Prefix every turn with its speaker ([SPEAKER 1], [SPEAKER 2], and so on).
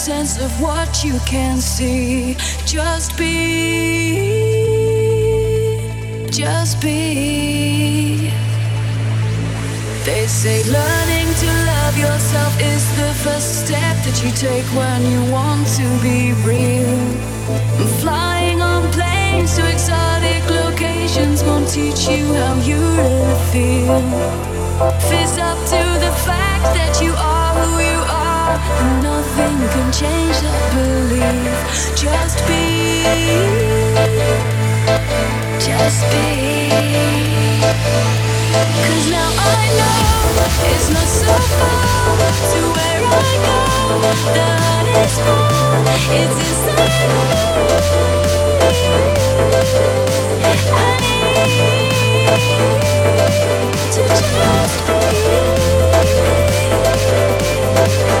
[SPEAKER 1] Sense of what you can see. Just be, just be. They say learning to love yourself is the first step that you take when you want to be real. Flying on planes to exotic locations won't teach you how you really feel. Face up nothing can change that belief. Just be, just be. Now I know it's not so far to where I go. That it's I need to just Just
[SPEAKER 2] Thank